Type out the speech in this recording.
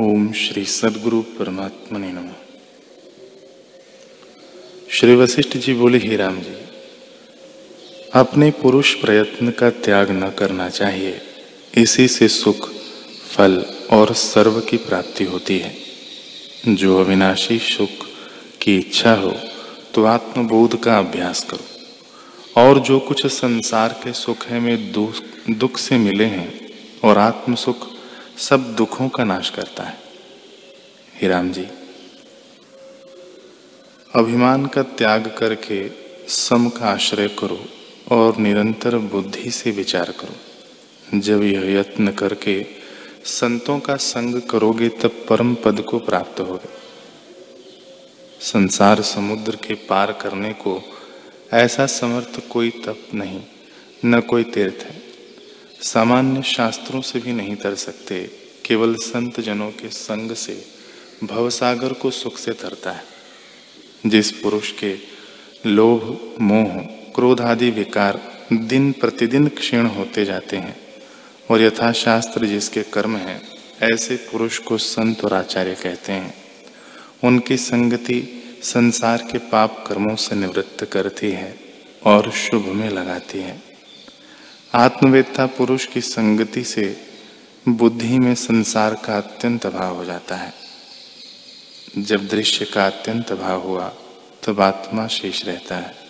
ओम श्री सदगुरु परमात्मा ने नम। श्री वशिष्ठ जी बोले, ही राम जी, अपने पुरुष प्रयत्न का त्याग न करना चाहिए। इसी से सुख, फल और सर्व की प्राप्ति होती है। जो अविनाशी सुख की इच्छा हो तो आत्मबोध का अभ्यास करो। और जो कुछ संसार के सुख है में दुख से मिले हैं और आत्म सुख सब दुखों का नाश करता है। ही राम जी, अभिमान का त्याग करके सम का आश्रय करो और निरंतर बुद्धि से विचार करो। जब यह यत्न करके संतों का संग करोगे तब परम पद को प्राप्त होगे। संसार समुद्र के पार करने को ऐसा समर्थ कोई तप नहीं, न कोई तीर्थ है। सामान्य शास्त्रों से भी नहीं तर सकते, केवल संत जनों के संग से भवसागर को सुख से तरता है। जिस पुरुष के लोभ, मोह, क्रोध आदि विकार दिन प्रतिदिन क्षीण होते जाते हैं, और यथाशास्त्र जिसके कर्म हैं, ऐसे पुरुष को संत और आचार्य कहते हैं। उनकी संगति संसार के पाप कर्मों से निवृत्त करती है और शुभ में लगाती है। आत्मवेत्ता पुरुष की संगति से बुद्धि में संसार का अत्यंत अभाव हो जाता है। जब दृश्य का अत्यंत अभाव हुआ, तब आत्मा शेष रहता है।